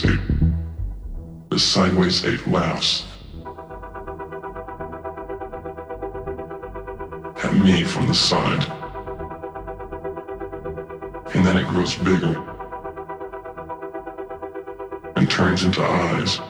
sideways. The sideways ape laughs at me from the side. And then it grows bigger and turns into eyes.